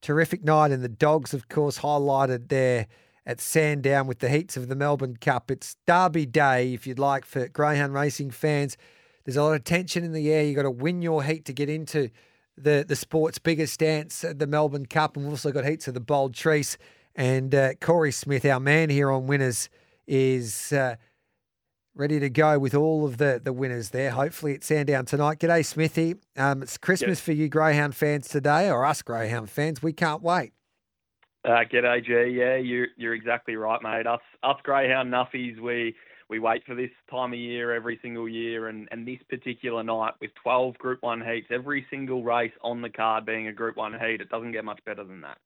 Terrific night, and the Dogs, of course, highlighted there at Sandown with the heats of the Melbourne Cup. It's Derby Day, if you'd like, for greyhound racing fans. There's a lot of tension in the air. You've got to win your heat to get into the, the sport's biggest dance, the Melbourne Cup. And we've also got heats of the Bold Trease. And uh, Corey Smith, our man here on Winners, is uh, ready to go with all of the, the winners there. Hopefully at Sandown tonight. G'day, Smithy. Um, it's Christmas for you Greyhound fans today, or us Greyhound fans. We can't wait. Uh, g'day, G. Yeah, you're you're exactly right, mate. Us us Greyhound nuffies, we we wait for this time of year every single year, and, and this particular night with 12 Group One heats, every single race on the card being a Group One heat, it doesn't get much better than that.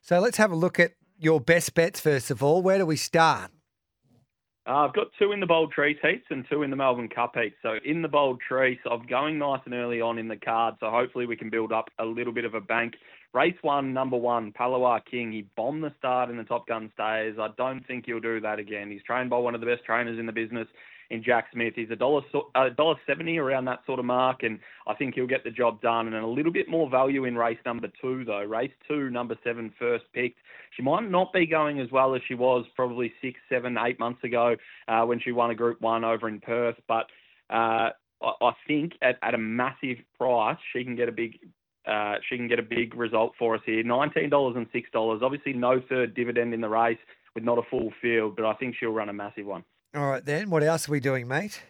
So let's have a look at your best bets first of all. Where do we start? Uh, I've got two in the Bold Trease heats and two in the Melbourne Cup heats. So in the Bold Trease, I'm going nice and early on in the card, so hopefully we can build up a little bit of a bank. Race one, number one, Palawa King. He bombed the start in the Top Gun Stays. I don't think he'll do that again. He's trained by one of the best trainers in the business in Jack Smith. He's a dollar a dollar seventy around that sort of mark, and I think he'll get the job done. And a little bit more value in race number two, though. Race two, number seven, first picked. She might not be going as well as she was probably six, seven, eight months ago uh, when she won a Group One over in Perth, but. Uh, I think at, at a massive price, she can get a big uh, she can get a big result for us here. Nineteen dollars and six dollars. Obviously, no third dividend in the race with not a full field, but I think she'll run a massive one. All right, then. What else are we doing, mate?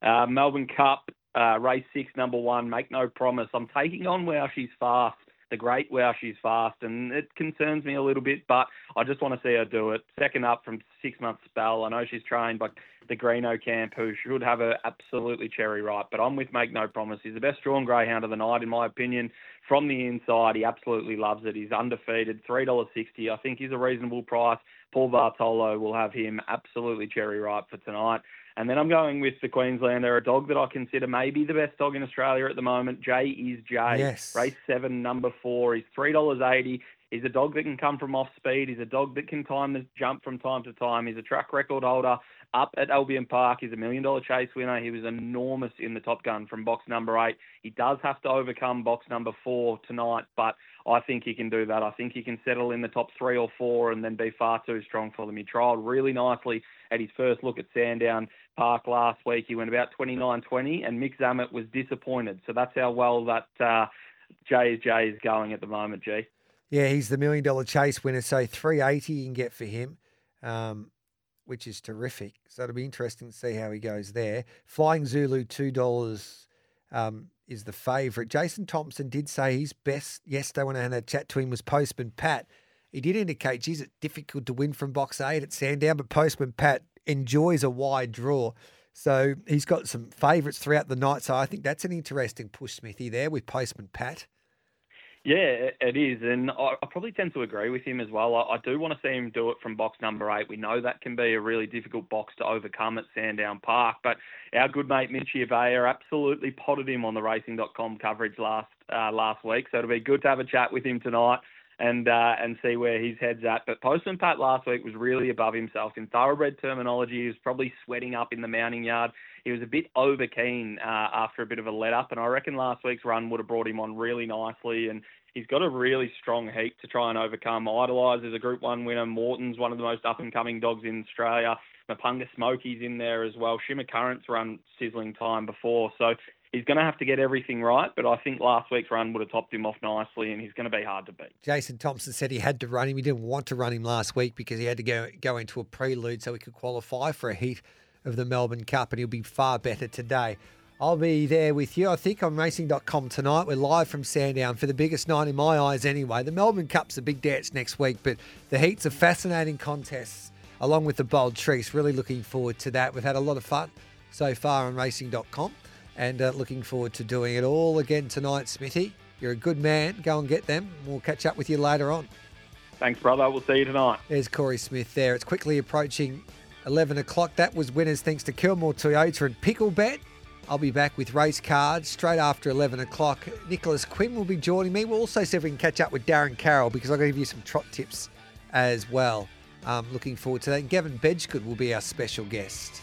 Uh, Melbourne Cup, uh, race six, number one. Make no promise. I'm taking on Wow She's Fast, the great Wow She's Fast, and it concerns me a little bit, but I just want to see her do it. Second up from six months spell. I know she's trained by the Greeno camp, who should have her absolutely cherry ripe, but I'm with Make No Promise. He's the best drawn greyhound of the night, in my opinion. From the inside, he absolutely loves it. He's undefeated, $3.60. I think he's a reasonable price. Paul Bartolo will have him absolutely cherry ripe for tonight. And then I'm going with the Queenslander, a dog that I consider maybe the best dog in Australia at the moment. Jay is Jay. Yes. Race seven, number four. He's three dollars eighty. He's a dog that can come from off speed. He's a dog that can time the jump from time to time. He's a track record holder up at Albion Park. He's a million dollar chase winner. He was enormous in the Top Gun from box number eight. He does have to overcome box number four tonight, but I think he can do that. I think he can settle in the top three or four and then be far too strong for them. He trialled really nicely at his first look at Sandown Park last week. He went about 29.20 and Mick Zammit was disappointed. So that's how well that uh, is going at the moment, G. Yeah, he's the million dollar chase winner. So 380 you can get for him. Um, which is terrific. So it'll be interesting to see how he goes there. Flying Zulu, $2 um, is the favourite. Jason Thompson did say his best yesterday when I had a chat to him was Postman Pat. He did indicate, geez, it's difficult to win from box eight at Sandown, but Postman Pat enjoys a wide draw. So he's got some favourites throughout the night. So I think that's an interesting push, Smithy, there with Postman Pat. Yeah, it is, and I, probably tend to agree with him as well. I, do want to see him do it from box number eight. We know that can be a really difficult box to overcome at Sandown Park, but our good mate Mitchie Avea absolutely potted him on the Racing.com coverage last uh, last week, so it'll be good to have a chat with him tonight and uh, and see where his head's at. But Postman Pat last week was really above himself in thoroughbred terminology. He was probably sweating up in the mounting yard. He was a bit over keen uh, after a bit of a let up, and I reckon last week's run would have brought him on really nicely. And he's got a really strong heat to try and overcome. Idolize is a Group One winner. Morton's one of the most up and coming dogs in Australia. Mapunga Smokey's in there as well. Shimmer Current's run sizzling time before, so he's going to have to get everything right, but I think last week's run would have topped him off nicely, and he's going to be hard to beat. Jason Thompson said he had to run him. He didn't want to run him last week because he had to go go into a prelude so he could qualify for a heat of the Melbourne Cup, and he'll be far better today. I'll be there with you, I think, on racing.com tonight. We're live from Sandown for the biggest night in my eyes, anyway. The Melbourne Cup's a big dance next week, but the heat's a fascinating contest along with the Bold Trease. Really looking forward to that. We've had a lot of fun so far on racing.com and uh, looking forward to doing it all again tonight, Smithy. You're a good man. Go and get them. We'll catch up with you later on. Thanks, brother. We'll see you tonight. There's Corey Smith there. It's quickly approaching 11 o'clock. That was winners thanks to Kilmore Toyota and Picklebet. I'll be back with race cards straight after 11 o'clock. Nicholas Quinn will be joining me. We'll also see if we can catch up with Darren Carroll because I'm going to give you some trot tips as well. Um, looking forward to that. And Gavin Bedggood will be our special guest.